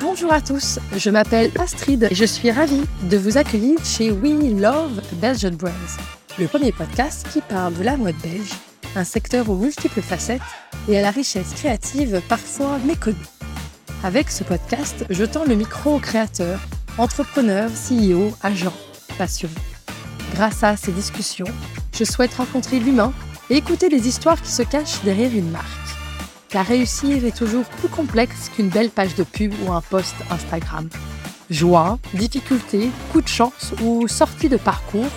Bonjour à tous, je m'appelle Astrid et je suis ravie de vous accueillir chez We Love Belgian Brands, le premier podcast qui parle de la mode belge, un secteur aux multiples facettes et à la richesse créative parfois méconnue. Avec ce podcast, je tends le micro aux créateurs, entrepreneurs, CEO, agents, passionnés. Grâce à ces discussions, je souhaite rencontrer l'humain et écouter les histoires qui se cachent derrière une marque. Car réussir est toujours plus complexe qu'une belle page de pub ou un post Instagram. Joie, difficulté, coup de chance ou sortie de parcours,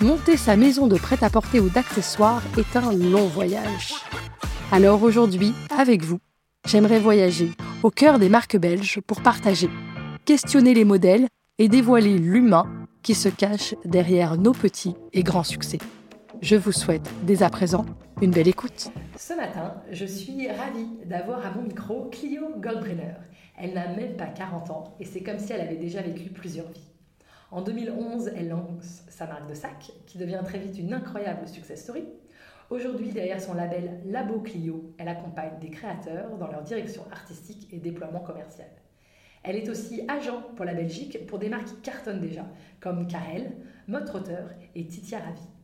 monter sa maison de prêt-à-porter ou d'accessoires est un long voyage. Alors aujourd'hui, avec vous, j'aimerais voyager au cœur des marques belges pour partager, questionner les modèles et dévoiler l'humain qui se cache derrière nos petits et grands succès. Je vous souhaite dès à présent une belle écoute. Ce matin, je suis ravie d'avoir à mon micro Clio Goldbrenner. Elle n'a même pas 40 ans et c'est comme si elle avait déjà vécu plusieurs vies. En 2011, elle lance sa marque de sac, qui devient très vite une incroyable success story. Aujourd'hui, derrière son label Labo Clio, elle accompagne des créateurs dans leur direction artistique et déploiement commercial. Elle est aussi agent pour la Belgique pour des marques qui cartonnent déjà, comme Karel, Mode et Titia Ravi.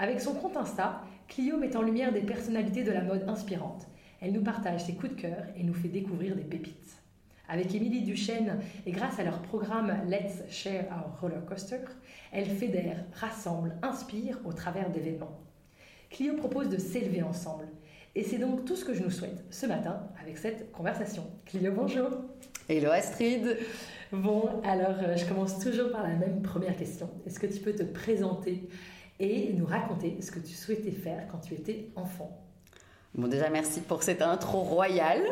Avec son compte Insta, Clio met en lumière des personnalités de la mode inspirantes. Elle nous partage ses coups de cœur et nous fait découvrir des pépites. Avec Émilie Duchesne et grâce à leur programme Let's Share Our Roller Coaster, elle fédère, rassemble, inspire au travers d'événements. Clio propose de s'élever ensemble. Et c'est donc tout ce que je nous souhaite ce matin avec cette conversation. Clio, bonjour. Hello Astrid. Bon, alors euh, je commence toujours par la même première question. Est-ce que tu peux te présenter et nous raconter ce que tu souhaitais faire quand tu étais enfant. Bon, déjà, merci pour cette intro royale.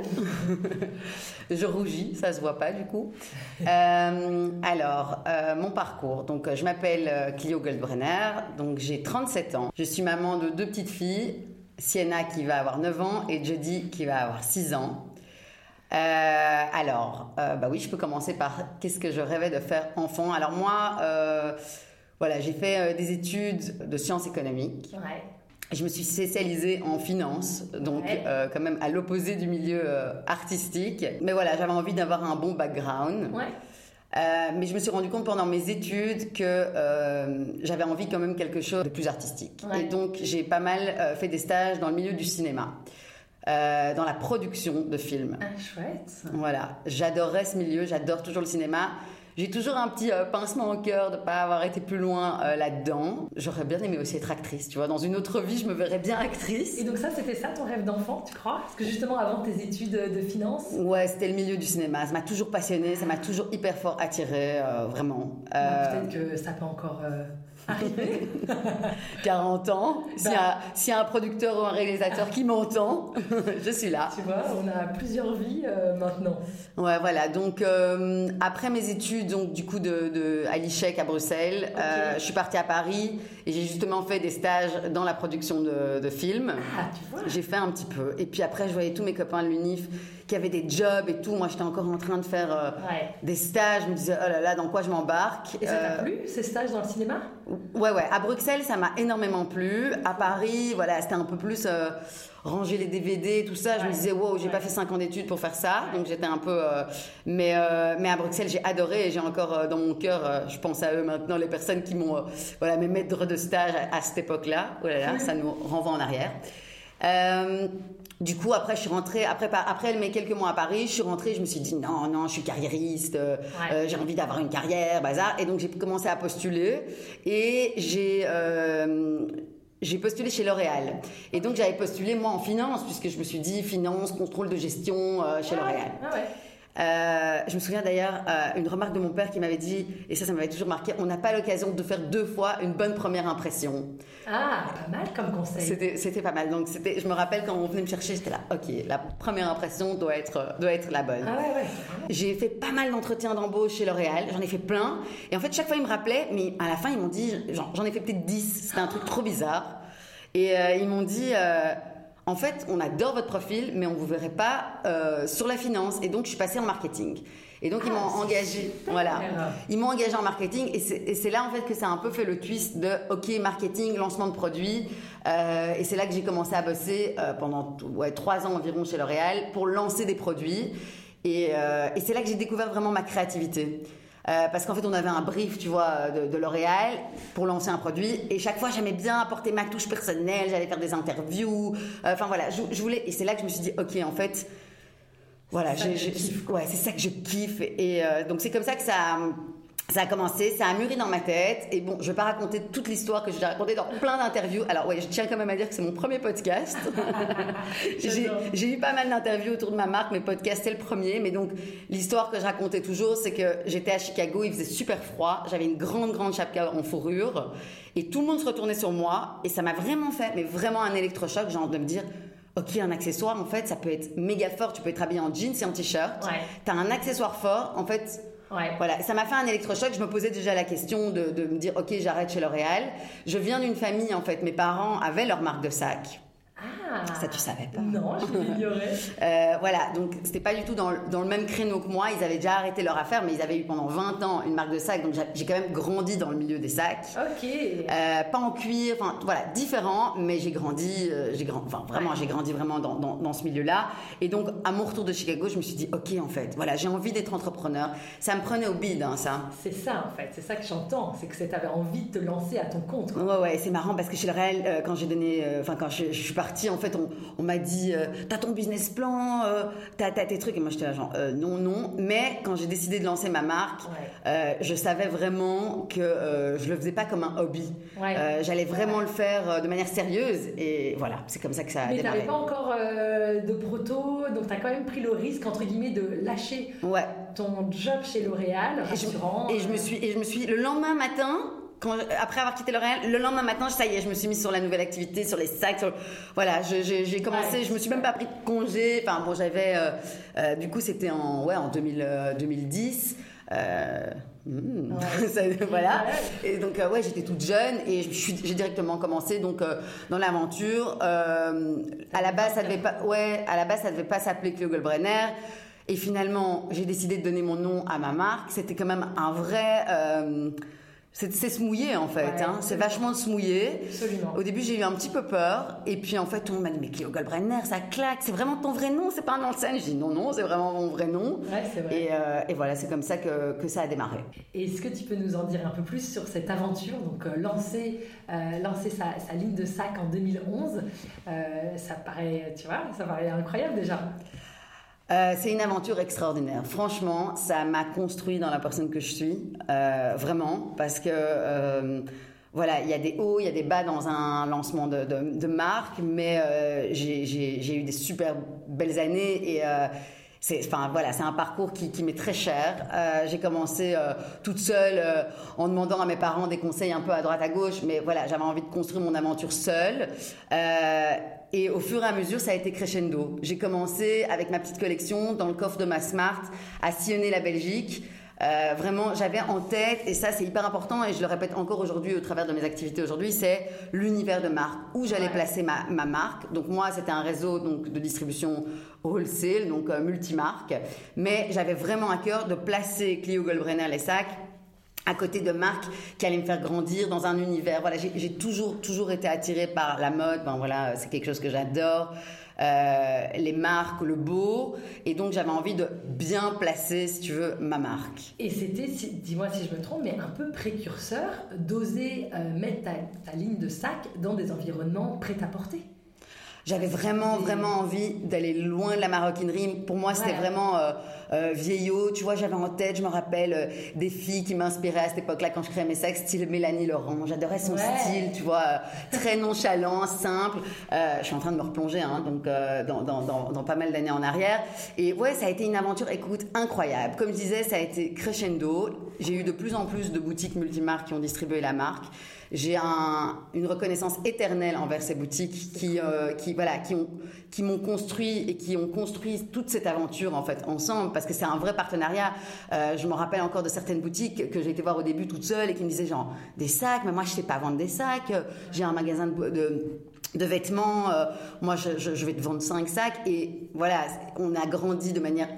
je rougis, ça se voit pas du coup. Euh, alors, euh, mon parcours. Donc, je m'appelle euh, Clio Goldbrenner, donc j'ai 37 ans. Je suis maman de deux petites filles, Sienna qui va avoir 9 ans et Jodie qui va avoir 6 ans. alors, bah oui, je peux commencer par qu'est-ce que je rêvais de faire enfant. Alors moi, voilà, j'ai fait euh, des études de sciences économiques. Ouais. Je me suis spécialisée en finance, donc euh, quand même à l'opposé du milieu euh, artistique. Mais voilà, j'avais envie d'avoir un bon background. Ouais. mais je me suis rendu compte pendant mes études que j'avais envie quand même quelque chose de plus artistique. Et donc j'ai pas mal fait des stages dans le milieu du cinéma. dans la production de films. Ah, chouette. Voilà, j'adorais ce milieu, j'adore toujours le cinéma. J'ai toujours un petit euh, pincement au cœur de ne pas avoir été plus loin euh, là-dedans. J'aurais bien aimé aussi être actrice, tu vois. Dans une autre vie, je me verrais bien actrice. Et donc ça, c'était ça ton rêve d'enfant, tu crois? Parce que justement, avant tes études de finance? Ouais, c'était le milieu du cinéma. Ça m'a toujours passionné, ça m'a toujours hyper fort attiré, euh, vraiment. Peut-être que ça peut encore 40 ans. S'il y, a un producteur ou un réalisateur qui m'entend, je suis là. Tu vois, on a plusieurs vies euh, maintenant. Ouais, voilà. Donc, euh, après mes études, donc, du coup, de, de à l'ICHEC à Bruxelles, euh, je suis partie à Paris et j'ai justement fait des stages dans la production de, de films. Ah, tu vois. J'ai fait un petit peu. Et puis après, je voyais tous mes copains de l'UNIF qui avaient des jobs et tout. Moi, j'étais encore en train de faire des stages. Je me disais, oh là là, dans quoi je m'embarque? Et ça t'a plu, ces stages dans le cinéma? Ouais, ouais. À Bruxelles, ça m'a énormément plu. À Paris, voilà, c'était un peu plus euh, ranger les DVD, tout ça. Je me disais, wow, j'ai pas fait 5 ans d'études pour faire ça. Donc j'étais un peu. Euh, mais, euh, mais à Bruxelles, j'ai adoré et j'ai encore dans mon cœur, je pense à eux maintenant, les personnes qui m'ont. voilà, mes maîtres de stage à, cette époque-là. Oh là là, ça nous renvoie en arrière. Du coup, après, je suis rentrée, après, après mes quelques mois à Paris, je suis rentrée, je me suis dit, non, non, je suis carriériste, euh, euh, j'ai envie d'avoir une carrière, bazar. Et donc, j'ai commencé à postuler et j'ai, euh, j'ai postulé chez L'Oréal. Et donc, j'avais postulé, moi, en finance, puisque je me suis dit, finance, contrôle de gestion chez ah L'Oréal. Ah ouais. Euh, je me souviens d'ailleurs euh, une remarque de mon père qui m'avait dit, et ça, ça m'avait toujours marqué, on n'a pas l'occasion de faire deux fois une bonne première impression. Ah, pas mal comme conseil. C'était pas mal. Donc, je me rappelle quand on venait me chercher, j'étais là, ok, la première impression doit être, doit être la bonne. Ah ouais, ouais. J'ai fait pas mal d'entretiens d'embauche chez L'Oréal, j'en ai fait plein. Et en fait, chaque fois, ils me rappelaient, mais à la fin, ils m'ont dit, j'en ai fait peut-être 10, c'était un truc trop bizarre. Et euh, ils m'ont dit en fait, on adore votre profil, mais on vous verrait pas euh, sur la finance. Et donc, je suis passée en marketing. Et donc, ils m'ont ah, engagé. Voilà. Ils m'ont engagé en marketing. Et c'est là, en fait, que ça a un peu fait le twist de OK, marketing, lancement de produits. Euh, et c'est là que j'ai commencé à bosser euh, pendant ouais, trois ans environ chez L'Oréal pour lancer des produits. Et, euh, et c'est là que j'ai découvert vraiment ma créativité. Euh, parce qu'en fait, on avait un brief, tu vois, de, de L'Oréal pour lancer un produit. Et chaque fois, j'aimais bien apporter ma touche personnelle. J'allais faire des interviews. Euh, Enfin voilà, je, je voulais. Et c'est là que je me suis dit, ok, en fait, voilà, C'est ça ouais, ça que je kiffe. Et euh, donc c'est comme ça que ça. Ça a commencé, ça a mûri dans ma tête. Et bon, je vais pas raconter toute l'histoire que j'ai racontée dans plein d'interviews. Alors ouais, je tiens quand même à dire que c'est mon premier podcast. j'ai eu pas mal d'interviews autour de ma marque, mais podcast c'est le premier. Mais donc l'histoire que je racontais toujours, c'est que j'étais à Chicago, il faisait super froid, j'avais une grande grande chapka en fourrure, et tout le monde se retournait sur moi, et ça m'a vraiment fait, mais vraiment un électrochoc, genre de me dire. Ok, un accessoire, en fait, ça peut être méga fort. Tu peux être habillé en jeans et en t-shirt. Ouais. T'as un accessoire fort, en fait. Ouais. Voilà, ça m'a fait un électrochoc. Je me posais déjà la question de, de me dire, ok, j'arrête chez L'Oréal. Je viens d'une famille, en fait, mes parents avaient leur marque de sac. Ah. Ça, tu savais pas. Non, je l'ignorais. Euh, voilà, donc c'était pas du tout dans, le- dans le même créneau que moi. Ils avaient déjà arrêté leur affaire, mais ils avaient eu pendant 20 ans une marque de sac. Donc j'ai- quand même grandi dans le milieu des sacs. Ok. Euh, pas en cuir, enfin voilà, différent, mais j'ai grandi, euh, j'ai grand, enfin vraiment, j'ai grandi vraiment dans, dans, dans ce milieu-là. Et donc, à mon retour de Chicago, je me suis dit, ok, en fait, voilà, j'ai envie d'être entrepreneur. Ça me prenait au bide, hein, ça. C'est ça en fait, c'est ça que j'entends, c'est que tu avais envie de te lancer à ton compte. quoi. Ouais, ouais, c'est marrant parce que chez le réel, quand j'ai donné, enfin, quand je, je suis partie, en fait, on, on m'a dit, euh, t'as ton business plan, euh, t'as, t'as tes trucs. Et moi, j'étais là, genre, euh, non, non. Mais quand j'ai décidé de lancer ma marque, Ouais. euh, je savais vraiment que euh, je le faisais pas comme un hobby. Ouais. J'allais vraiment le faire de manière sérieuse. Et voilà, c'est comme ça que ça a Mais démarré. t'avais pas encore de proto, donc t'as quand même pris le risque entre guillemets de lâcher ton job chez L'Oréal, Et je, et je me suis, et je me suis, le lendemain matin, quand, après avoir quitté L'Oréal, le lendemain matin, ça y est, je me suis mise sur la nouvelle activité, sur les sacs, sur, voilà, j'ai commencé, Ouais. je me suis même pas pris de congé, enfin bon, j'avais, euh, euh, du coup, c'était en, ouais, en 2000, euh, 2010. Euh, hmm, Ouais. ça- voilà. Et donc, ouais, j'étais toute jeune et j'ai directement commencé donc dans l'aventure. À la base, ça devait pas, ouais, à la base, ça devait pas s'appeler Cleo Goldbrenner. Et finalement, j'ai décidé de donner mon nom à ma marque. C'était quand même un vrai. C'est se mouiller en fait. Ouais. hein. C'est vachement se mouiller. Absolument. Au début, j'ai eu un petit peu peur. Et puis en fait, tout le monde m'a dit Mais Cléo Goldbrenner, ça claque. C'est vraiment ton vrai nom, c'est pas un nom de scène. J'ai dit Non, non, c'est vraiment mon vrai nom. Ouais, c'est vrai. Et, euh, et voilà, c'est comme ça que, que ça a démarré. Est-ce que tu peux nous en dire un peu plus sur cette aventure? Donc, euh, lancer, euh, lancer sa, sa ligne de sac en 2011, euh, ça paraît, tu vois, ça paraît incroyable déjà. Euh, c'est une aventure extraordinaire. Franchement, ça m'a construit dans la personne que je suis, euh, vraiment, parce que euh, voilà, il y a des hauts, il y a des bas dans un lancement de, de, de marque, mais euh, j'ai- eu des super belles années et euh, c'est, enfin voilà, c'est un parcours qui, qui m'est très cher. Euh, j'ai commencé euh, toute seule euh, en demandant à mes parents des conseils un peu à droite à gauche, mais voilà, j'avais envie de construire mon aventure seule. Et au fur et à mesure, ça a été crescendo. J'ai commencé avec ma petite collection dans le coffre de ma Smart à sillonner la Belgique. Euh, vraiment, j'avais en tête, et ça c'est hyper important, et je le répète encore aujourd'hui au travers de mes activités aujourd'hui, c'est l'univers de marque, où j'allais Ouais. placer ma, ma marque. Donc moi, c'était un réseau donc, de distribution wholesale, donc euh, multimarque, mais j'avais vraiment à cœur de placer Clio Goldbrenner les sacs à côté de marques qui allaient me faire grandir dans un univers. Voilà, j'ai toujours toujours été attirée par la mode. Ben voilà, c'est quelque chose que j'adore. Euh, les marques, le beau, et donc j'avais envie de bien placer, si tu veux, ma marque. Et c'était, si- dis-moi si je me trompe, mais un peu précurseur d'oser euh, mettre ta, ta ligne de sac dans des environnements prêts à porter. J'avais vraiment, vraiment envie d'aller loin de la maroquinerie. Pour moi, c'était Ouais. vraiment euh, euh, vieillot. Tu vois, j'avais en tête, je me rappelle, euh, des filles qui m'inspiraient à cette époque-là quand je créais mes sacs, style Mélanie Laurent. J'adorais son Ouais. style, tu vois, euh, très nonchalant, simple. Je suis en train de me replonger, hein, donc dans, dans, dans, dans pas mal d'années en arrière. Et ouais, ça a été une aventure, écoute, incroyable. Comme je disais, ça a été crescendo. J'ai eu de plus en plus de boutiques multimarques qui ont distribué la marque. J'ai un, une reconnaissance éternelle envers ces boutiques qui, euh, qui, voilà, qui, ont, qui m'ont construit et qui ont construit toute cette aventure en fait ensemble parce que c'est un vrai partenariat. Euh, je me rappelle encore de certaines boutiques que j'ai été voir au début toute seule et qui me disaient genre des sacs, mais moi je sais pas vendre des sacs. J'ai un magasin de, vêtements, euh, moi je vais te vendre cinq sacs et voilà, on a grandi de manière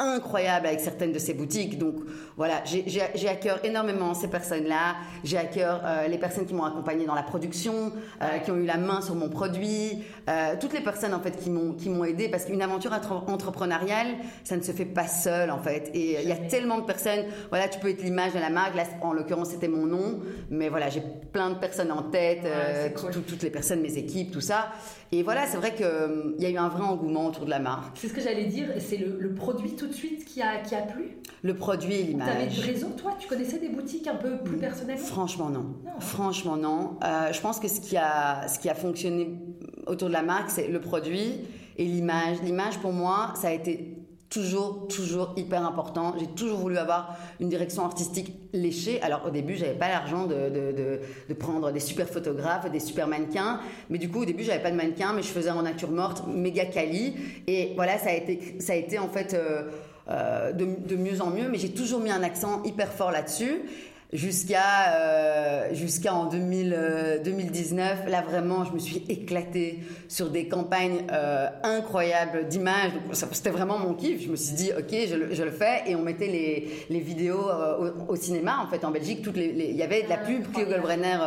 incroyable avec certaines de ces boutiques. Donc voilà, j'ai à cœur énormément ces personnes-là. J'ai à cœur euh, les personnes qui m'ont accompagné dans la production, euh, qui ont eu la main sur mon produit, euh, toutes les personnes en fait qui m'ont qui m'ont aidé parce qu'une aventure entrepreneuriale, ça ne se fait pas seul en fait. Et il y a tellement de personnes. Voilà, tu peux être l'image de la marque. Là, en l'occurrence, c'était mon nom, mais voilà, j'ai plein de personnes en tête, toutes les personnes, mes équipes, tout ça. Et voilà, c'est vrai qu'il il y a eu un vrai engouement autour de la marque. C'est ce que j'allais dire. C'est le, produit tout de suite qui a qui a plu? Le produit et l'image. Tu avais du réseau, toi Tu connaissais des boutiques un peu plus personnelles? Franchement, non. Franchement, non. Euh, je pense que ce qui, a, ce qui a fonctionné autour de la marque, c'est le produit et l'image. L'image, pour moi, ça a été toujours, toujours hyper important. J'ai toujours voulu avoir une direction artistique léchée. Alors au début, j'avais pas l'argent de, de, de, prendre des super photographes, des super mannequins. Mais du coup, au début, j'avais pas de mannequin, mais je faisais en nature morte, méga quali. Et voilà, ça a été, ça a été en fait. Euh, euh, de, mieux en mieux, mais j'ai toujours mis un accent hyper fort là-dessus. Jusqu'à euh, jusqu'à en 2000, 2019 euh, là vraiment je me suis éclatée sur des campagnes incroyables d'images. C'était vraiment mon kiff. Je me suis dit ok je le, je le fais. Et on mettait les, les vidéos au, cinéma en fait en Belgique. Toutes les il y avait de la pub Clio Goldbrenner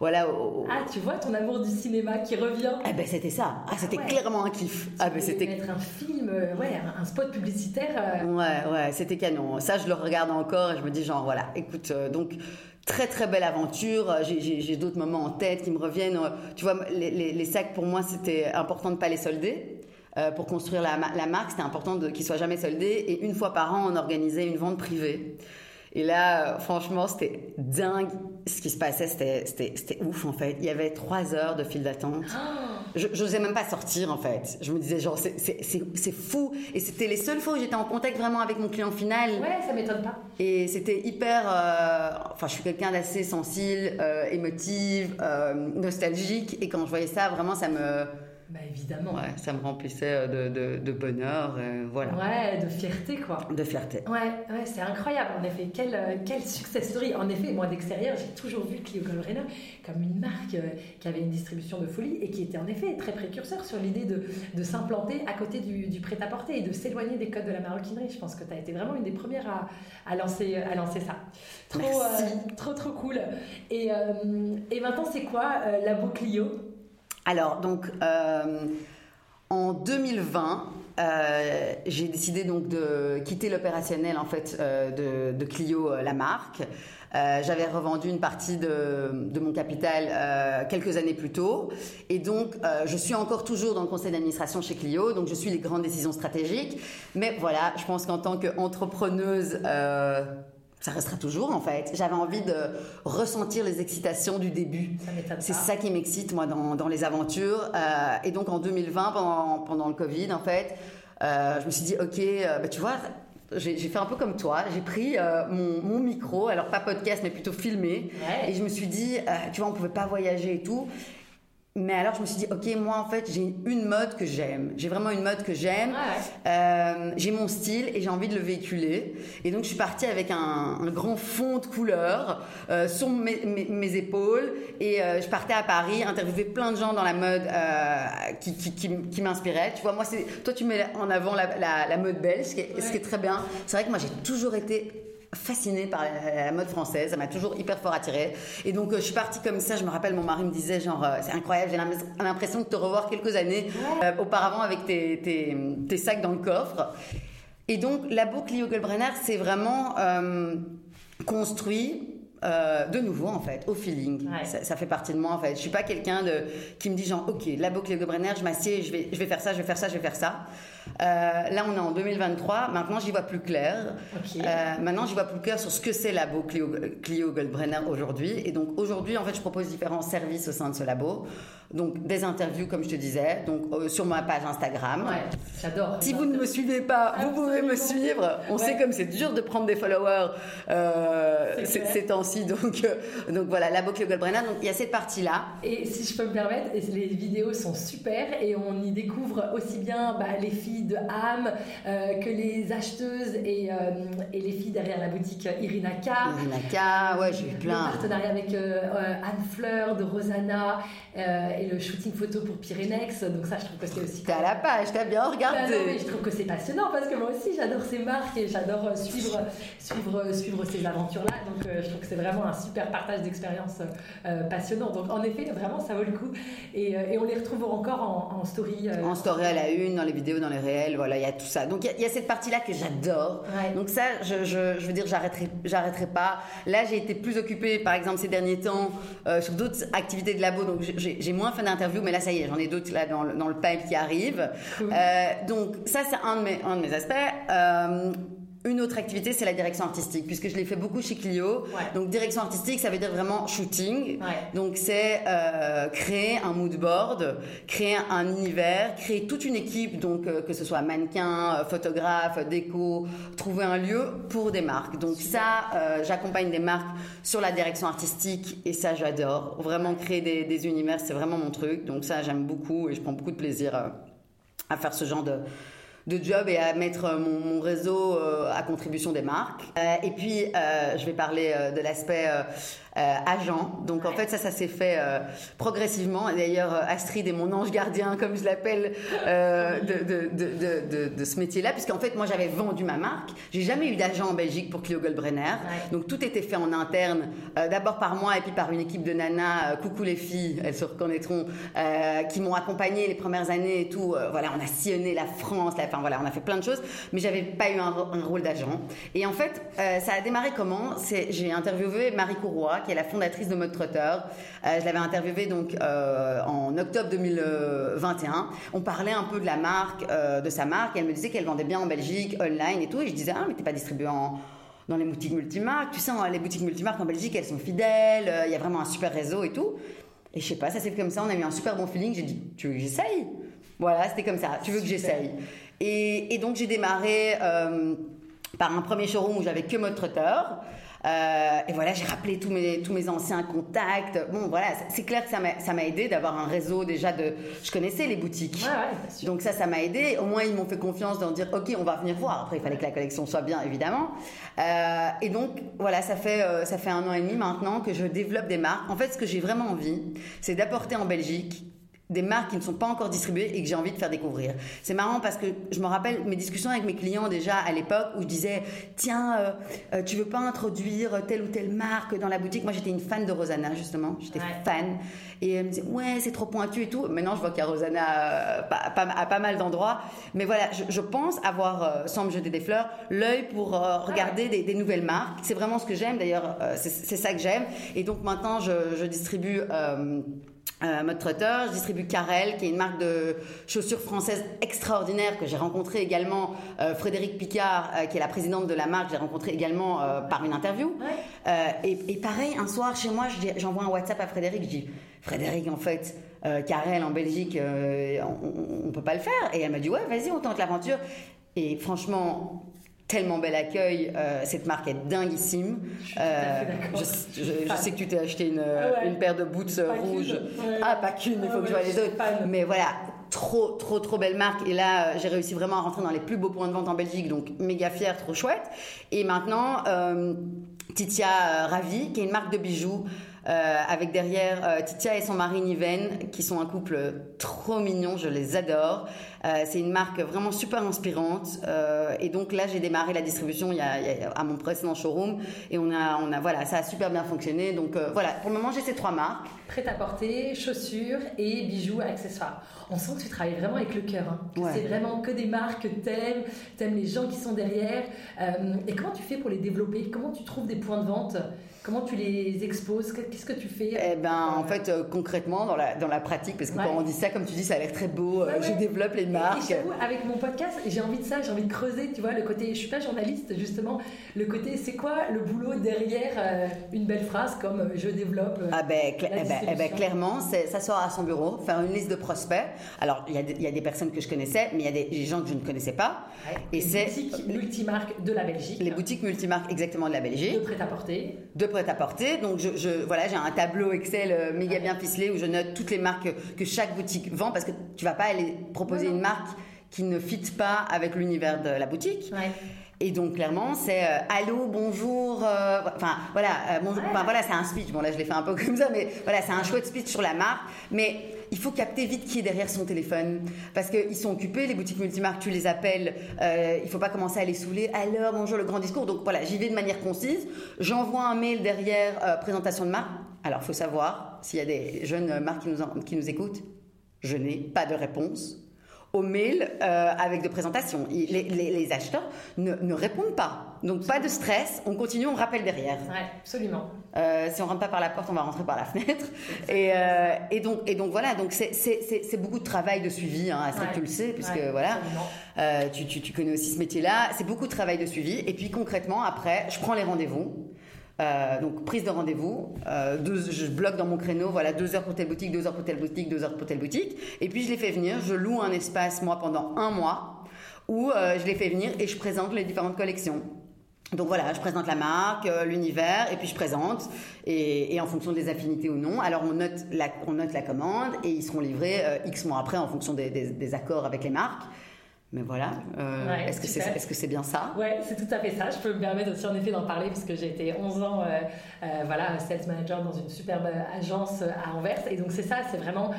voilà. Ah, tu vois ton amour du cinéma qui revient. Ah ben c'était ça. Ah, c'était clairement un kiff. ah ben c'était. Mettre un film, euh, ouais, un spot publicitaire. Euh. Ouais, ouais, c'était canon. Ça, je le regarde encore et je me dis genre voilà, écoute, euh, donc très très belle aventure. J'ai d'autres moments en tête qui me reviennent. Tu vois, les, sacs pour moi c'était important de ne pas les solder. pour construire la, la marque, c'était important qu'ils soient jamais soldés. Et une fois par an, on organisait une vente privée. Et là, franchement, c'était dingue ce qui se passait. C'était ouf, en fait. Il y avait trois heures de file d'attente. Je n'osais même pas sortir, en fait. Je me disais, genre, c'est fou. Et c'était les seules fois où j'étais en contact vraiment avec mon client final. Ouais, ça m'étonne pas. Et c'était hyper. Euh, enfin, je suis quelqu'un d'assez sensible, euh, émotive, euh, nostalgique. Et quand je voyais ça, vraiment, ça me bah évidemment. Ouais, ça me remplissait de, de, de bonheur, voilà. Ouais, de fierté quoi. De fierté. Ouais, ouais c'est incroyable en effet. Quel, euh, quel success story. En effet, moi d'extérieur, j'ai toujours vu Clio Colorena comme une marque euh, qui avait une distribution de folie et qui était en effet très précurseur sur l'idée de, de s'implanter à côté du, du prêt-à-porter et de s'éloigner des codes de la maroquinerie. Je pense que tu as été vraiment une des premières à, à, lancer, à lancer ça. Trop, Merci. Euh, trop, trop cool. Et, et maintenant, c'est quoi la beau Clio? Alors, donc, euh, en 2020, euh, j'ai décidé donc de quitter l'opérationnel en fait euh, de, Clio, la marque. J'avais revendu une partie de, mon capital quelques années plus tôt, et donc je suis encore toujours dans le conseil d'administration chez Clio, donc je suis les grandes décisions stratégiques. Mais voilà, je pense qu'en tant qu'entrepreneuse ça restera toujours en fait. J'avais envie de ressentir les excitations du début. C'est ça qui m'excite moi dans, dans les aventures. Euh, et donc en 2020, pendant, pendant le Covid en fait, euh, je me suis dit ok, euh, bah, tu vois, j'ai fait un peu comme toi. J'ai pris mon, mon, micro, alors pas podcast mais plutôt filmé, et je me suis dit, tu vois, on pouvait pas voyager et tout. Mais alors, je me suis dit, ok, moi, en fait, j'ai une mode que j'aime. J'ai vraiment une mode que j'aime. Euh, j'ai mon style et j'ai envie de le véhiculer. Et donc, je suis partie avec un, un grand fond de couleur euh, sur mes, mes, épaules. Et euh, je partais à Paris, interviewer plein de gens dans la mode euh, qui, qui, qui, qui m'inspiraient. Tu vois, moi, c'est toi, tu mets en avant la, la, la mode belge, ce qui est, ce qui est très bien. C'est vrai que moi, j'ai toujours été fascinée par la, mode française, ça m'a toujours hyper fort attirée. Et donc euh, je suis partie comme ça, je me rappelle mon mari me disait genre euh, c'est incroyable, j'ai l'impression de te revoir quelques années euh, auparavant avec tes, tes, tes, sacs dans le coffre. Et donc la boucle Clio Goldbrenner, c'est vraiment construit de nouveau en fait au feeling. Ça, fait partie de moi en fait. Je suis pas quelqu'un de qui me dit genre ok la boucle Goldbrenner je m'assieds je vais je vais faire ça je vais faire ça je vais faire ça euh, là, on est en 2023. Maintenant, j'y vois plus clair. Euh, maintenant, j'y vois plus clair sur ce que c'est Labo Clio, Clio Goldbrenner aujourd'hui. Et donc, aujourd'hui, en fait, je propose différents services au sein de ce labo. Donc, des interviews, comme je te disais, donc euh, sur ma page Instagram. Ouais, j'adore. Si vous ne me suivez pas, vous pouvez me suivre. On sait comme c'est dur de prendre des followers ces temps aussi. Donc, donc voilà, la boucle Goldbrenner. Donc il y a cette partie-là. Et si je peux me permettre, les vidéos sont super et on y découvre aussi bien bah, les filles de âme euh, que les acheteuses et, et, les filles derrière la boutique Irina K. Irina K, ouais, j'ai eu plein. Le partenariat avec Anne Fleur de Rosanna et le shooting photo pour Pyrenex. Donc ça, je trouve que c'est aussi. T'es à la page, t'as bien regardé. Bah mais je trouve que c'est passionnant parce que moi aussi, j'adore ces marques et j'adore suivre, suivre, suivre ces aventures-là. Donc, euh, je trouve que c'est vraiment un super partage d'expériences euh, passionnant. Donc, en effet, vraiment, ça vaut le coup. Et, euh, et on les retrouve encore en, story. En story à la une, dans les vidéos, dans les réels. Voilà, il y a tout ça. Donc, il y, a cette partie-là que j'adore. Donc, ça, je, je, je, veux dire, j'arrêterai, j'arrêterai pas. Là, j'ai été plus occupée, par exemple, ces derniers temps, sur d'autres activités de labo. Donc, j'ai moins fait d'interviews, mais là, ça y est, j'en ai d'autres là dans le, dans le pipe qui arrivent. donc, ça, c'est un de mes, un de mes aspects. Une autre activité, c'est la direction artistique, puisque je l'ai fait beaucoup chez Clio. Donc, direction artistique, ça veut dire vraiment shooting. Donc, c'est euh, créer un mood board, créer un univers, créer toute une équipe, donc euh, que ce soit mannequin, euh, photographe, déco, trouver un lieu pour des marques. Donc, ça, j'accompagne des marques sur la direction artistique et ça, j'adore. Vraiment créer des, des univers, c'est vraiment mon truc. Donc, ça, j'aime beaucoup et je prends beaucoup de plaisir à faire ce genre de de job et à mettre euh, mon, réseau euh, à contribution des marques. Euh, et puis, je vais parler de l'aspect agent. Donc en fait ça ça s'est fait progressivement. D'ailleurs Astrid est mon ange gardien comme je l'appelle de, de, de, de, ce métier-là puisqu'en fait moi j'avais vendu ma marque. J'ai jamais eu d'agent en Belgique pour Clio Goldbrenner. Donc tout était fait en interne d'abord par moi et puis par une équipe de nanas coucou les filles elles se reconnaîtront qui m'ont accompagné les premières années et tout. voilà on a sillonné la France. enfin voilà on a fait plein de choses mais j'avais pas eu un, un rôle d'agent. Et en fait ça a démarré comment? C'est j'ai interviewé Marie Courroy qui est la fondatrice de Mode Trotter. Euh, je l'avais interviewée donc euh, en octobre 2021. On parlait un peu de la marque, euh, de sa marque. elle me disait qu'elle vendait bien en Belgique, online et tout. Et je disais ah mais t'es pas distribué en dans les boutiques multimarques. Tu sais, les boutiques multimarques en Belgique, elles sont fidèles. Il y a vraiment un super réseau et tout. Et je sais pas, ça s'est fait comme ça. On a eu un super bon feeling. J'ai dit, tu veux que j'essaye? Voilà, c'était comme ça. Tu veux que j'essaye? Et, et, donc j'ai démarré par un premier showroom où j'avais que mode trotteur. Euh, et voilà, j'ai rappelé tous mes, tous mes anciens contacts. Bon, voilà, c'est clair que ça m'a aidé d'avoir un réseau déjà de. Je connaissais les boutiques. Donc ça, ça m'a aidé. Au moins, ils m'ont fait confiance d'en dire, OK, on va venir voir. Après, il fallait que la collection soit bien, évidemment. Euh, et donc, voilà, ça fait, euh, ça fait un an et demi maintenant que je développe des marques. En fait, ce que j'ai vraiment envie, c'est d'apporter en Belgique des marques qui ne sont pas encore distribuées et que j'ai envie de faire découvrir. C'est marrant parce que je me rappelle mes discussions avec mes clients déjà à l'époque où je disais tiens euh, euh, tu veux pas introduire telle ou telle marque dans la boutique? Moi j'étais une fan de Rosanna justement. J'étais fan. Et elle me disait ouais c'est trop pointu et tout. Maintenant je vois qu'il y a Rosanna euh, à pas mal d'endroits. Mais voilà je, pense avoir sans me jeter des fleurs l'œil pour regarder des, nouvelles marques. C'est vraiment ce que j'aime. D'ailleurs c'est ça que j'aime. Et donc maintenant je, je distribue euh, mode Trotter, je distribue Carrel, qui est une marque de chaussures françaises extraordinaire que j'ai rencontré également euh, Frédéric Picard, euh, qui est la présidente de la marque, j'ai rencontré également par une interview. Et, et, pareil, un soir chez moi, j'envoie un WhatsApp à Frédéric, je dis Frédéric, en fait, Carrel en Belgique, on, on peut pas le faire. Et elle m'a dit ouais, vas-y, on tente l'aventure. Et franchement, tellement bel accueil. Euh, cette marque est dinguissime. Euh, je, sais que tu t'es acheté une, une, paire de boots rouges. Ah, pas qu'une, il faut que je vois les autres. Mais voilà, trop, trop, trop belle marque. Et là, j'ai réussi vraiment à rentrer dans les plus beaux points de vente en Belgique. Donc, méga fière, trop chouette. Et maintenant, euh, Titia Ravi, qui est une marque de bijoux. Euh, avec derrière euh, Titia et son mari Niven, qui sont un couple trop mignon, je les adore. Euh, c'est une marque vraiment super inspirante. et donc là, j'ai démarré la distribution il y, a, à mon précédent showroom, et on a, on a, voilà, ça a super bien fonctionné. Donc voilà, pour le moment, j'ai ces trois marques. Prêt à porter, chaussures et bijoux, accessoires. On sent que tu travailles vraiment avec le cœur. Hein. C'est vraiment que des marques que t'aimes, t'aimes les gens qui sont derrière. et comment tu fais pour les développer? Comment tu trouves des points de vente? Comment tu les exposes? Qu'est-ce que tu fais? Eh ben, en fait, euh, concrètement, dans la, dans la pratique, parce que quand on dit ça, comme tu dis, ça a l'air très beau, euh, je développe les marques. Et, avec mon podcast, j'ai envie de ça, j'ai envie de creuser, tu vois, le côté, je suis pas journaliste, justement, le côté, c'est quoi le boulot derrière euh, une belle phrase comme je développe Ah ben, eh ben, eh ben clairement, c'est s'asseoir à son bureau, faire une liste de prospects. Alors, il y, y, a des personnes que je connaissais, mais il y a des, gens que je ne connaissais pas. Et c'est... boutiques multimarques de la Belgique. Les boutiques multimarques, exactement, de la Belgique. De prêt-à-porter. De prêt-à-porter. Donc, je, je- voilà, j'ai un tableau Excel euh, méga bien ficelé où je note toutes les marques que, que chaque boutique vend parce que tu vas pas aller proposer Non, non. une marque qui ne fit pas avec l'univers de la boutique. Ouais. Et donc clairement, c'est euh, allô, bonjour, euh, enfin voilà, euh, bonjour, Ouais. enfin voilà, c'est un speech. Bon là, je l'ai fait un peu comme ça, mais voilà, c'est un chouette speech sur la marque. Mais il faut capter vite qui est derrière son téléphone, parce qu'ils sont occupés, les boutiques multimarques, tu les appelles, euh, il faut pas commencer à les saouler. Alors bonjour, le grand discours. Donc voilà, j'y vais de manière concise. J'envoie un mail derrière euh, présentation de marque. Alors faut savoir s'il y a des jeunes marques qui nous qui nous écoutent, je n'ai pas de réponse au mail euh, avec de présentation. Il- Les, les- les acheteurs ne, ne répondent pas. Donc pas de stress, on continue, on rappelle derrière. Ouais, absolument. Euh, si on rentre pas par la porte, on va rentrer par la fenêtre. Et, euh, et donc, et donc voilà, donc c'est- beaucoup de travail de suivi, hein, Astrid, Ouais. tu le sais, puisque Ouais, voilà, absolument. tu, tu- tu connais aussi ce métier-là. C'est beaucoup de travail de suivi. Et puis concrètement, après, je prends les rendez-vous. Euh, donc prise de rendez-vous, euh, je bloque dans mon créneau, voilà, deux heures pour telle boutique, deux heures pour telle boutique, deux heures pour telle boutique, et puis je les fais venir, je loue un espace moi pendant un mois où euh, je les fais venir et je présente les différentes collections. Donc voilà, je présente la marque, l'univers, et puis je présente, et, en fonction des affinités ou non, alors on note la, on note la commande, et ils seront livrés X mois après en fonction des accords avec les marques. Mais voilà, euh, Ouais, est-ce que c'est est -ce bien ça? Ouais, c'est tout à fait ça. Je peux me permettre aussi en effet d'en parler parce que j'ai été 11 ans euh, euh, voilà, sales manager dans une superbe agence à Anvers. Et donc c'est ça, c'est vraiment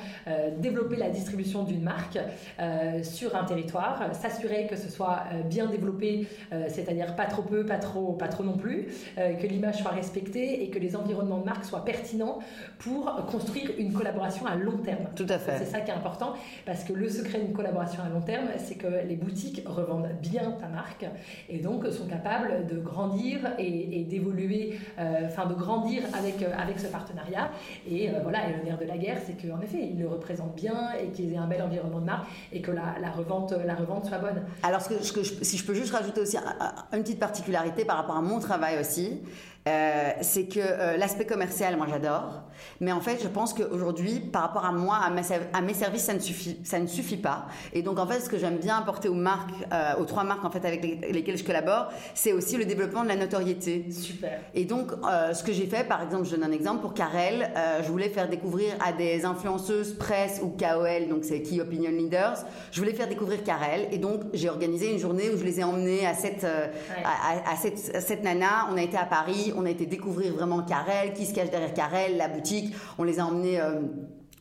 développer la distribution d'une marque sur un territoire, s'assurer que ce soit bien développé, c'est-à-dire pas trop peu, pas trop, pas trop non plus, que l'image soit respectée et que les environnements de marque soient pertinents pour construire une collaboration à long terme. Tout à fait. C'est ça qui est important parce que le secret d'une collaboration à long terme, c'est que les boutiques revendent bien ta marque et donc sont capables de grandir et, d'évoluer, euh, enfin de grandir avec, euh, avec ce partenariat. Et euh, voilà, et le nerf de la guerre, c'est qu'en effet, ils le représentent bien et qu'ils aient un bel environnement de marque et que la, la revente, la revente soit bonne. Alors, si je peux juste rajouter aussi un- un- une petite particularité par rapport à mon travail aussi, c'est que l'aspect commercial, moi j'adore, mais en fait, je pense qu'aujourd'hui, par rapport à moi, à mes, serv- à mes services, ça ne suffit, ça ne suffit pas. Et donc, en fait, ce que j'aime bien apporter aux marques, euh, aux trois marques en fait avec les- lesquelles je collabore, c'est aussi le développement de la notoriété. Super. Et donc, euh, ce que j'ai fait, par exemple, je donne un exemple pour Carel, euh, je voulais faire découvrir à des influenceuses presse ou KOL, donc c'est Key Opinion Leaders, je voulais faire découvrir Carel. Et donc, j'ai organisé une journée où je les ai emmenés à cette, Ouais. à, cette, à cette nana. On a été à Paris, on a été découvrir vraiment Carel, qui se cache derrière Carel, la boutique. On les a emmenés.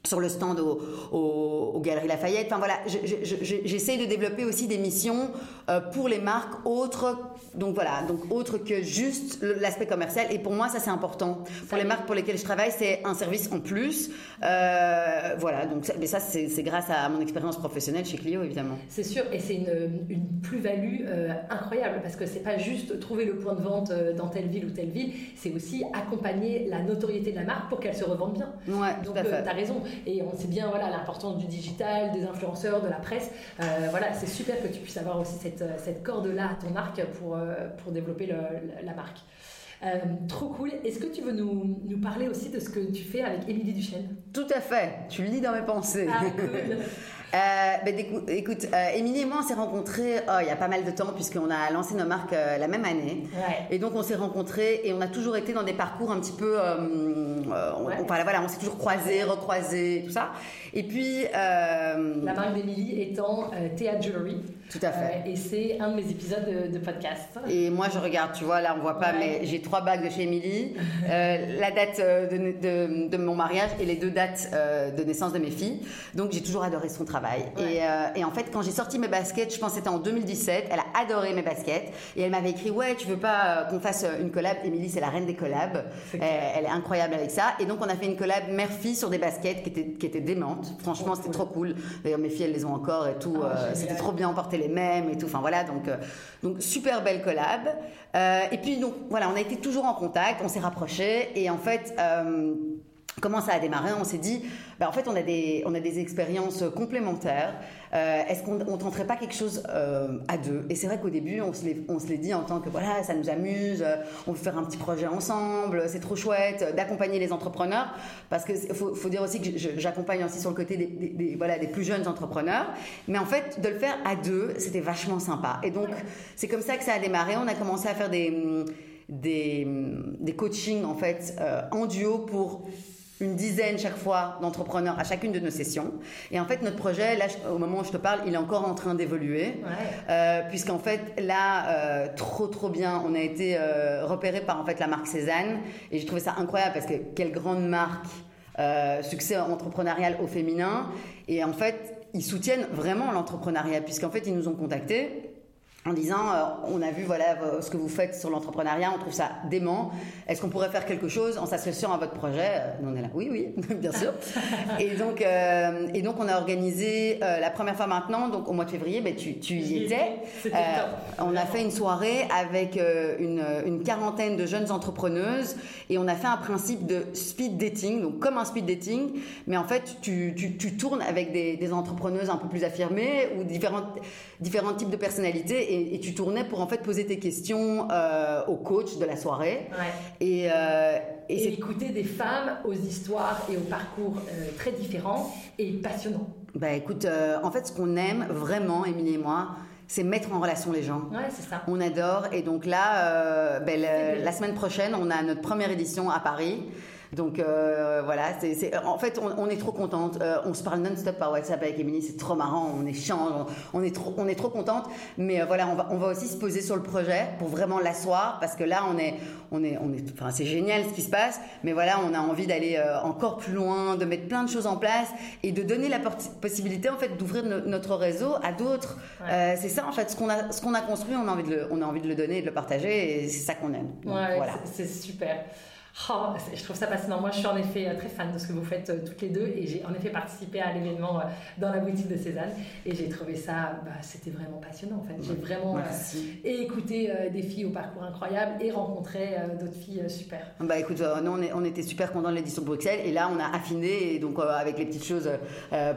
Sur le stand au, au- aux Galeries Lafayette. Enfin voilà, je- je- je- je- j'essaye de développer aussi des missions euh, pour les marques autres, donc voilà, donc autres que juste l'aspect commercial. Et pour moi, ça c'est important. Pour les marques pour lesquelles je travaille, c'est un service en plus. Euh, voilà, donc mais ça c'est grâce à mon expérience professionnelle chez Clio évidemment. C'est sûr, et c'est une, une plus-value euh, incroyable parce que c'est pas juste trouver le point de vente dans telle ville ou telle ville, c'est aussi accompagner la notoriété de la marque pour qu'elle se revende bien. Ouais, Donc tu as raison, et on sait bien voilà l'importance du digital, des influenceurs, de la presse. Euh, voilà, c'est super que tu puisses avoir aussi cette, euh, cette corde-là à ton arc pour, euh, pour développer le- la- marque. Euh, trop cool. Est-ce que tu veux nous, nous parler aussi de ce que tu fais avec Émilie Duchesne? Tout à fait. Tu le lis dans mes pensées. Ah, cool. Euh, ben, écoute, euh, Émilie et moi, on s'est rencontrés oh, il y a pas mal de temps, puisqu'on a lancé nos marques euh, la même année. Ouais. Et donc, on s'est rencontrés et on a toujours été dans des parcours un petit peu. euh, euh, on, Ouais. on- voilà, on s'est toujours croisés, recroisés, tout ça. Et puis. euh, La marque d'Émilie étant euh, Théa Jewelry. Tout à fait. Euh, et c'est un de mes épisodes de, de podcast. Et moi, je regarde, tu vois, là, on voit pas, Ouais. mais j'ai trois bagues de chez Émilie, euh, la date euh, de, de- de mon mariage et les deux dates euh, de naissance de mes filles. Donc, j'ai toujours adoré son travail. Ouais. Et, et en fait, quand j'ai sorti mes baskets, je pense que c'était en 2017, elle a adoré mes baskets. Et elle m'avait écrit, ouais, tu veux pas qu'on fasse une collab? Émilie, c'est la reine des collabs. Elle est incroyable avec ça. Et donc, on a fait une collab mère-fille sur des baskets qui étaient, qui étaient démentes. Franchement, c'était trop cool. D'ailleurs, mes filles, elles les ont encore et tout. Ah, Euh, c'était trop bien, on portait les mêmes et tout. Enfin, voilà. Donc, euh, donc super belle collab. Euh, et puis, donc, voilà, on a été toujours en contact, on s'est rapprochés. Et en fait, comment ça a démarré? On s'est dit, bah, en fait, on a des, on a des expériences complémentaires. Euh, Est-ce qu'on ne tenterait pas quelque chose euh, à deux? Et c'est vrai qu'au début, on se l'est dit en tant que voilà, ça nous amuse, euh, on veut faire un petit projet ensemble, c'est trop chouette d'accompagner les entrepreneurs. Parce c'est- faut, faut dire aussi que j'accompagne aussi sur le côté des, voilà, des plus jeunes entrepreneurs. Mais en fait, de le faire à deux, c'était vachement sympa. Et donc, c'est comme ça que ça a démarré. On a commencé à faire des. des, des coachings en fait en duo pour une dizaine chaque fois d'entrepreneurs à chacune de nos sessions. Et en fait, notre projet, là, au moment où je te parle, il est encore en train d'évoluer. Euh, Puisqu'en fait, là, euh, trop, trop bien, on a été euh, repéré par en fait la marque Cézanne. Et j'ai trouvé ça incroyable parce que quelle grande marque, euh, succès entrepreneurial au féminin. Et en fait, ils soutiennent vraiment l'entrepreneuriat, puisqu'en fait, ils nous ont contactés en disant euh, on a vu voilà euh, ce que vous faites sur l'entrepreneuriat, on trouve ça dément. Est-ce qu'on pourrait faire quelque chose en s'associant à votre projet? Euh, Nous on est là, oui oui, bien sûr. et donc euh, et donc on a organisé euh, la première fois maintenant, donc au mois de février, ben tu, tu y étais. top. on a fait une soirée avec une, une quarantaine de jeunes entrepreneuses et on a fait un principe de speed dating, donc comme un speed dating, mais en fait tu, tu, tu tournes avec des, des entrepreneuses un peu plus affirmées ou différentes différents types de personnalités et, et tu tournais pour en fait poser tes questions euh, au coach de la soirée. Ouais. Et, euh, et écouter des femmes aux histoires et aux parcours euh, très différents et passionnants. bah écoute, euh, en fait ce qu'on aime vraiment, Émilie et moi, c'est mettre en relation les gens. Ouais, c'est ça. On adore. Et donc là, euh, ben, la semaine prochaine, on a notre première édition à Paris. Donc euh, voilà, c'est, c'est- en fait, on, on est trop contente. Euh, on se parle non-stop par WhatsApp avec Émilie, c'est trop marrant. On échange, on, on est trop, on est trop contente. Mais euh, voilà, on va, on va aussi se poser sur le projet pour vraiment l'asseoir parce que là, on est, on est, on est, enfin, c'est génial ce qui se passe. Mais voilà, on a envie d'aller encore plus loin, de mettre plein de choses en place et de donner la possibilité en fait d'ouvrir no- notre réseau à d'autres. Ouais. C'est ça en fait, ce qu'on a, ce qu'on a construit, on a envie de le, on a envie de le donner et de le partager, et c'est ça qu'on aime. Donc, Ouais, voilà. c'est c'est super. Oh, je trouve ça passionnant. Moi, je suis en effet euh, très fan de ce que vous faites euh, toutes les deux et j'ai en effet participé à l'événement euh, dans la boutique de Cézanne et j'ai trouvé ça, bah, c'était vraiment passionnant en fait. J'ai vraiment euh, et écouté des filles au parcours incroyable et rencontré d'autres filles super. Bah écoute, nous on, est- on était super contents de l'édition de Bruxelles et là on a affiné et donc avec les petites choses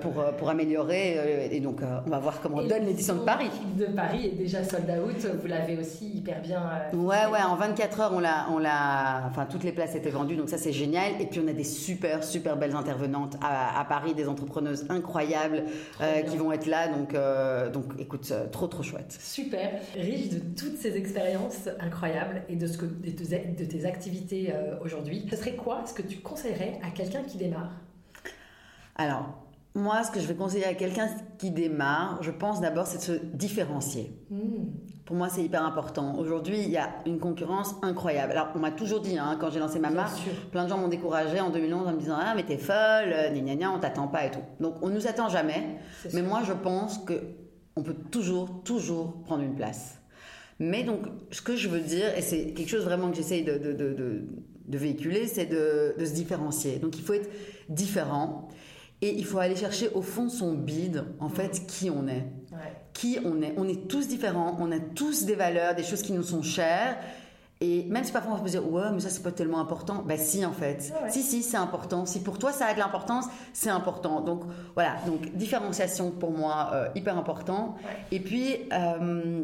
pour, pour améliorer et donc on va voir comment donne l'édition de Paris. De Paris est déjà sold out. Vous l'avez aussi hyper bien. Ouais, ouais, en 24 heures, on l'a, on l'a, enfin, toutes les places étaient vendues, donc ça, c'est génial. Et puis, on a des super, super belles intervenantes à, à Paris, des entrepreneuses incroyables euh, qui vont être là. Donc, euh, donc écoute, euh, trop, trop chouette. Super, riche de toutes ces expériences incroyables et de, ce que, de, tes- de tes activités euh, aujourd'hui. Ce serait quoi ce que tu conseillerais à quelqu'un qui démarre? Alors, moi, ce que je vais conseiller à quelqu'un qui démarre, je pense d'abord, c'est de se différencier. Hmm, Pour moi, c'est hyper important. Aujourd'hui, il y a une concurrence incroyable. Alors, on m'a toujours dit, hein, quand j'ai lancé ma Bien marque, sûr. plein de gens m'ont découragé en 2011 en me disant Ah, mais t'es folle, euh, gna gna gna, on t'attend pas et tout. Donc, on nous attend jamais. Mais sûr. moi, je pense que on peut toujours, toujours prendre une place. Mais donc, ce que je veux dire, et c'est quelque chose vraiment que j'essaye de, de, de, de- de véhiculer, c'est de se différencier. Donc, il faut être différent et il faut aller chercher au fond son bide, en fait, qui on est Ouais. qui on est. On est tous différents, on a tous des valeurs, des choses qui nous sont chères. Et même si parfois on va se dire, ouais, mais ça c'est pas tellement important, bah si en fait. Ouais. Si, si, c'est important. Si pour toi ça a de l'importance, c'est important. Donc voilà, donc différenciation pour moi, euh, hyper important. Ouais. Et puis, euh,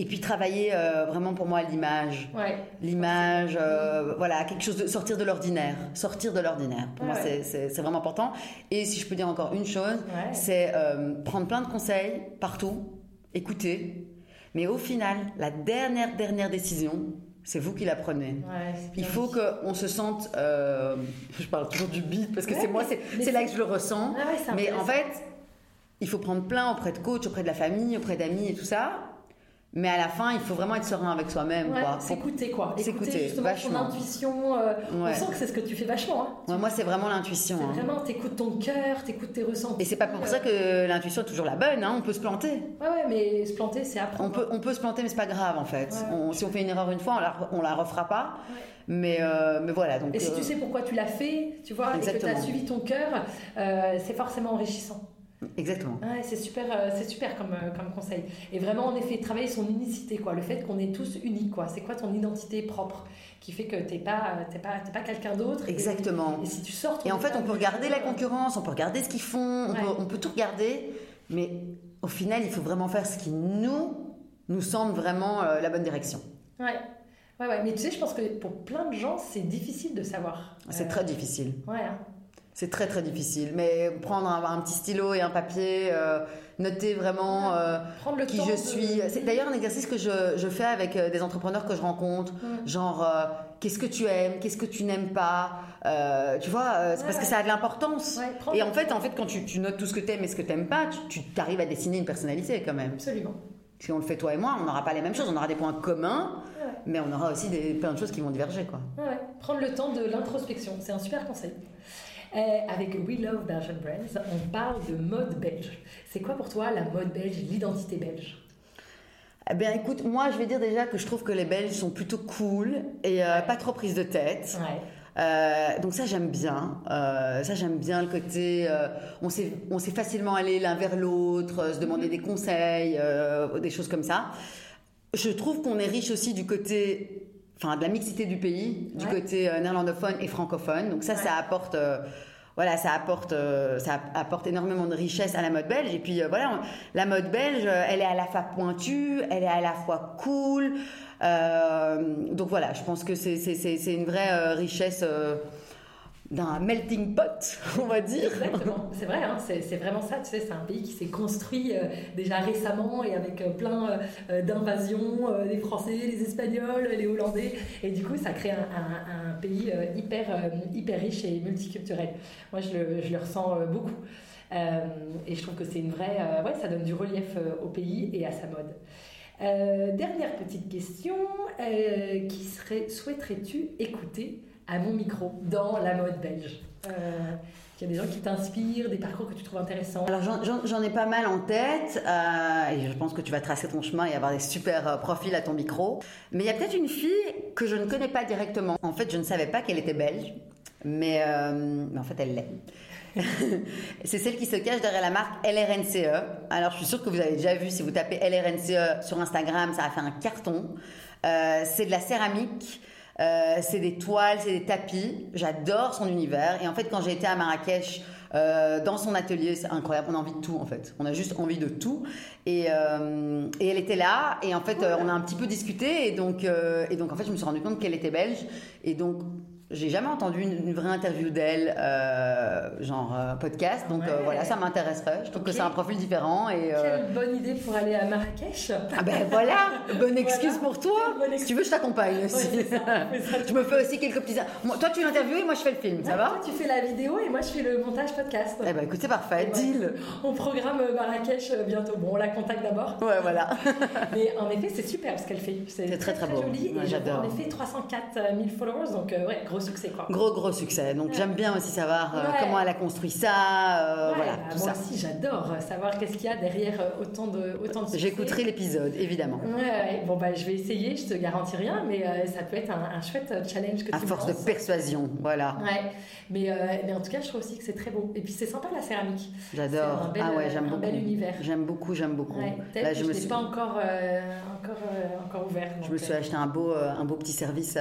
et puis travailler euh, vraiment pour moi l'image. Ouais. L'image, euh, voilà, quelque chose de sortir de l'ordinaire. Sortir de l'ordinaire. Pour moi, Ouais. c'est- vraiment important. Et si je peux dire encore une chose, c'est euh, prendre plein de conseils partout, écouter. Mais au final, la dernière, dernière décision, c'est vous qui la prenez. Ouais, Il faut qu'on se sente. euh, je parle toujours du beat parce que Ouais, c'est moi, c'est là que je le ressens. Ah ouais, mais en fait, il faut prendre plein auprès de coach, auprès de la famille, auprès d'amis et tout ça. Mais à la fin, il faut vraiment être serein avec soi-même. Ouais, quoi. S'écouter quoi. Écouter S'écouter, justement vachement. ton intuition. euh, On Ouais. sent que c'est ce que tu fais vachement. Hein. Ouais, moi, c'est vraiment l'intuition. Hein. vraiment, t'écoutes ton cœur, t'écoutes tes ressentis. Et c'est pas pour ça que l'intuition est toujours la bonne. hein. On peut se planter. Ouais, ouais, mais se planter, c'est apprendre. On peut, on peut se planter, mais c'est pas grave en fait. On- si on fait une erreur une fois, on la, on la refera pas. Mais, euh, mais voilà. Donc, Et si euh, tu sais pourquoi tu l'as fait, tu vois, et que tu as Exactement. suivi ton cœur, euh, c'est forcément enrichissant. Exactement. Ouais, c'est super, euh, c'est super comme, euh, comme conseil. Et vraiment, en effet, travailler son unicité, quoi. Le fait qu'on est tous uniques, quoi. C'est quoi ton identité propre qui fait que t'es pas, euh, t'es pas, t'es pas quelqu'un d'autre. Exactement. Et, si tu sors. Et en fait, on peut regarder la concurrence. concurrence, on peut regarder ce qu'ils font, on, Ouais. peut, on peut tout regarder. Mais au final, il faut vraiment faire ce qui nous, nous semble vraiment euh, la bonne direction. Ouais. Ouais, ouais. Mais tu sais, je pense que pour plein de gens, c'est difficile de savoir. C'est Euh, très difficile. Ouais. hein. C'est très très difficile. Mais prendre un, un petit stylo et un papier, euh, noter vraiment euh, Prendre le qui temps je de- suis. C'est d'ailleurs un exercice que je, je fais avec euh, des entrepreneurs que je rencontre. Genre, euh, qu'est-ce que tu aimes, qu'est-ce que tu n'aimes pas. Tu vois, c'est Ouais, parce que ça a de l'importance. Ouais, et en fait, en fait, quand tu, tu notes tout ce que tu aimes et ce que tu n'aimes pas, tu arrives à dessiner une personnalité quand même. Absolument. Si on le fait toi et moi, on n'aura pas les mêmes choses. On aura des points communs, mais on aura aussi des, plein de choses qui vont diverger. Quoi. Prendre le temps de l'introspection, c'est un super conseil. Euh, avec We Love Belgian Brands, on parle de mode belge. C'est quoi pour toi la mode belge, l'identité belge? Eh bien, écoute, moi, je vais dire déjà que je trouve que les Belges sont plutôt cool et euh, pas trop prises de tête. Ouais. Euh, donc ça j'aime bien, Euh, ça j'aime bien le côté, on sait on sait facilement aller l'un vers l'autre, se demander des conseils, des choses comme ça. Je trouve qu'on est riche aussi du côté, enfin de la mixité du pays, du Ouais. côté euh, néerlandophone et francophone. Donc ça ça apporte, euh, voilà ça apporte euh, ça apporte énormément de richesse à la mode belge. Et puis voilà on- la mode belge, elle est à la fois pointue, elle est à la fois cool. Euh, donc voilà, je pense que c'est c'est- c'est- c'est une vraie richesse d'un melting pot, on va dire. Exactement, c'est vrai, hein, c'est vraiment ça, tu sais, c'est un pays qui s'est construit euh, déjà récemment et avec euh, plein euh, d'invasions, les Français, les Espagnols, les Hollandais, et du coup ça crée un, un- pays hyper, hyper riche et multiculturel. Moi je le, je le ressens beaucoup. Et je trouve que c'est une vraie... ouais, ça donne du relief au pays et à sa mode. Dernière petite question, qui souhaiterais-tu écouter? À mon micro dans la mode belge euh, Il y a des gens qui t'inspirent, des parcours que tu trouves intéressants. Alors j'en- ai pas mal en tête euh, et je pense que tu vas tracer ton chemin et avoir des super euh, profils à ton micro. Mais il y a peut-être une fille que je ne connais pas directement. En fait, je ne savais pas qu'elle était belge, mais, en fait, elle l'est. C'est celle qui se cache derrière la marque LRNCE. Alors, je suis sûre que vous avez déjà vu, si vous tapez LRNCE sur Instagram, ça a fait un carton. C'est de la céramique. Euh, c'est des toiles, c'est des tapis. J'adore son univers. Et en fait, quand j'ai été à Marrakech, euh, dans son atelier, c'est incroyable. On a envie de tout, en fait. On a juste envie de tout. Et, euh, et elle était là. Et en fait, on a un petit peu discuté. Et donc, et donc, en fait, je me suis rendu compte qu'elle était belge. Et donc, j'ai jamais entendu une, une vraie interview d'elle, euh, genre euh, podcast. Donc euh, voilà, ça m'intéresserait. Je trouve que c'est un profil différent. Et, Quelle bonne idée pour aller à Marrakech ah ben voilà, bonne excuse Voilà. pour toi. Si tu veux, je t'accompagne aussi. Ouais, c'est ça, c'est ça. je me fais aussi quelques petits. Moi, toi, tu l'interviews et moi, je fais le film, ça va? toi, Tu fais la vidéo et moi je fais le montage podcast. Eh ben écoute, c'est parfait, deal. On programme Marrakech bientôt. Bon, on la contacte d'abord. Ouais, voilà. Mais en effet, c'est super ce qu'elle fait. C'est C'est très, très beau. joli. Et j'adore. En effet, 304 000 followers, donc ouais, gros succès quoi. Gros, gros succès. Donc, Ouais. j'aime bien aussi savoir euh, Ouais. comment elle a construit ça. euh, Ouais, voilà, bah, tout moi ça. aussi, j'adore euh, savoir qu'est-ce qu'il y a derrière autant de, autant de succès. J'écouterai l'épisode, évidemment. Bon bah je vais essayer, je te garantis rien, mais euh, ça peut être un, un chouette challenge que À tu me force de persuasion, voilà. Ouais, mais, mais en tout cas, je trouve aussi que c'est très beau. Et puis c'est sympa la céramique. J'adore. Ah ouais, j'aime un beaucoup. bel univers. J'aime beaucoup, j'aime beaucoup. Là, je je me l'ai suis. pas encore, encore, encore ouvert. Je me suis acheté un beau, un beau petit service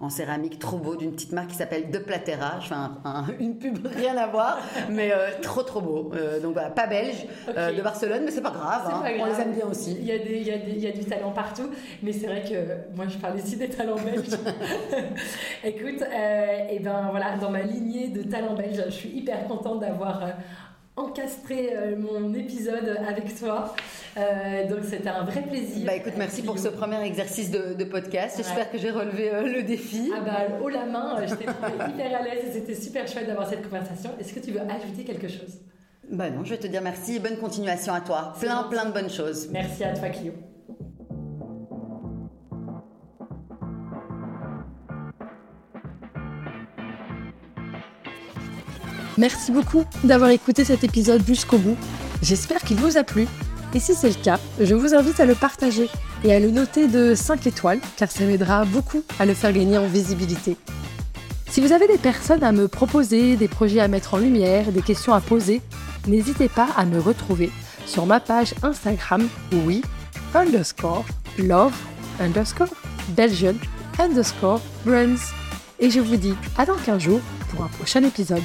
en céramique trop beau d'une petite marque qui s'appelle De Platera. Je fais un- un- une pub rien à voir, mais euh, trop trop beau. Euh, donc voilà, pas belge, euh, de Barcelone, mais c'est pas grave. Hein. pas On les aime bien aussi. Il y, a des, il, y a des- il y a du talent partout, mais c'est vrai que moi je parle ici des talents belges. Écoute, et ben voilà, dans ma lignée de talents belges, je suis hyper contente d'avoir encastré euh, mon épisode avec toi. Euh, donc c'était un vrai plaisir. Bah écoute, merci pour ce premier exercice de, de podcast. Ouais. J'espère que j'ai relevé euh, le défi. Ah bah haut la main, je t'ai trouvé hyper à l'aise et c'était super chouette d'avoir cette conversation. Est-ce que tu veux ajouter quelque chose? Bah non, je vais te dire merci et bonne continuation à toi. Plein plein de bonnes choses. Merci à toi Clio. Merci beaucoup d'avoir écouté cet épisode jusqu'au bout. J'espère qu'il vous a plu. Et si c'est le cas, je vous invite à le partager et à le noter de 5 étoiles, car ça m'aidera beaucoup à le faire gagner en visibilité. Si vous avez des personnes à me proposer, des projets à mettre en lumière, des questions à poser, n'hésitez pas à me retrouver sur ma page Instagram, oui, underscore, love, underscore, Belgian, underscore, brands. Et je vous dis à dans 15 jours pour un prochain épisode.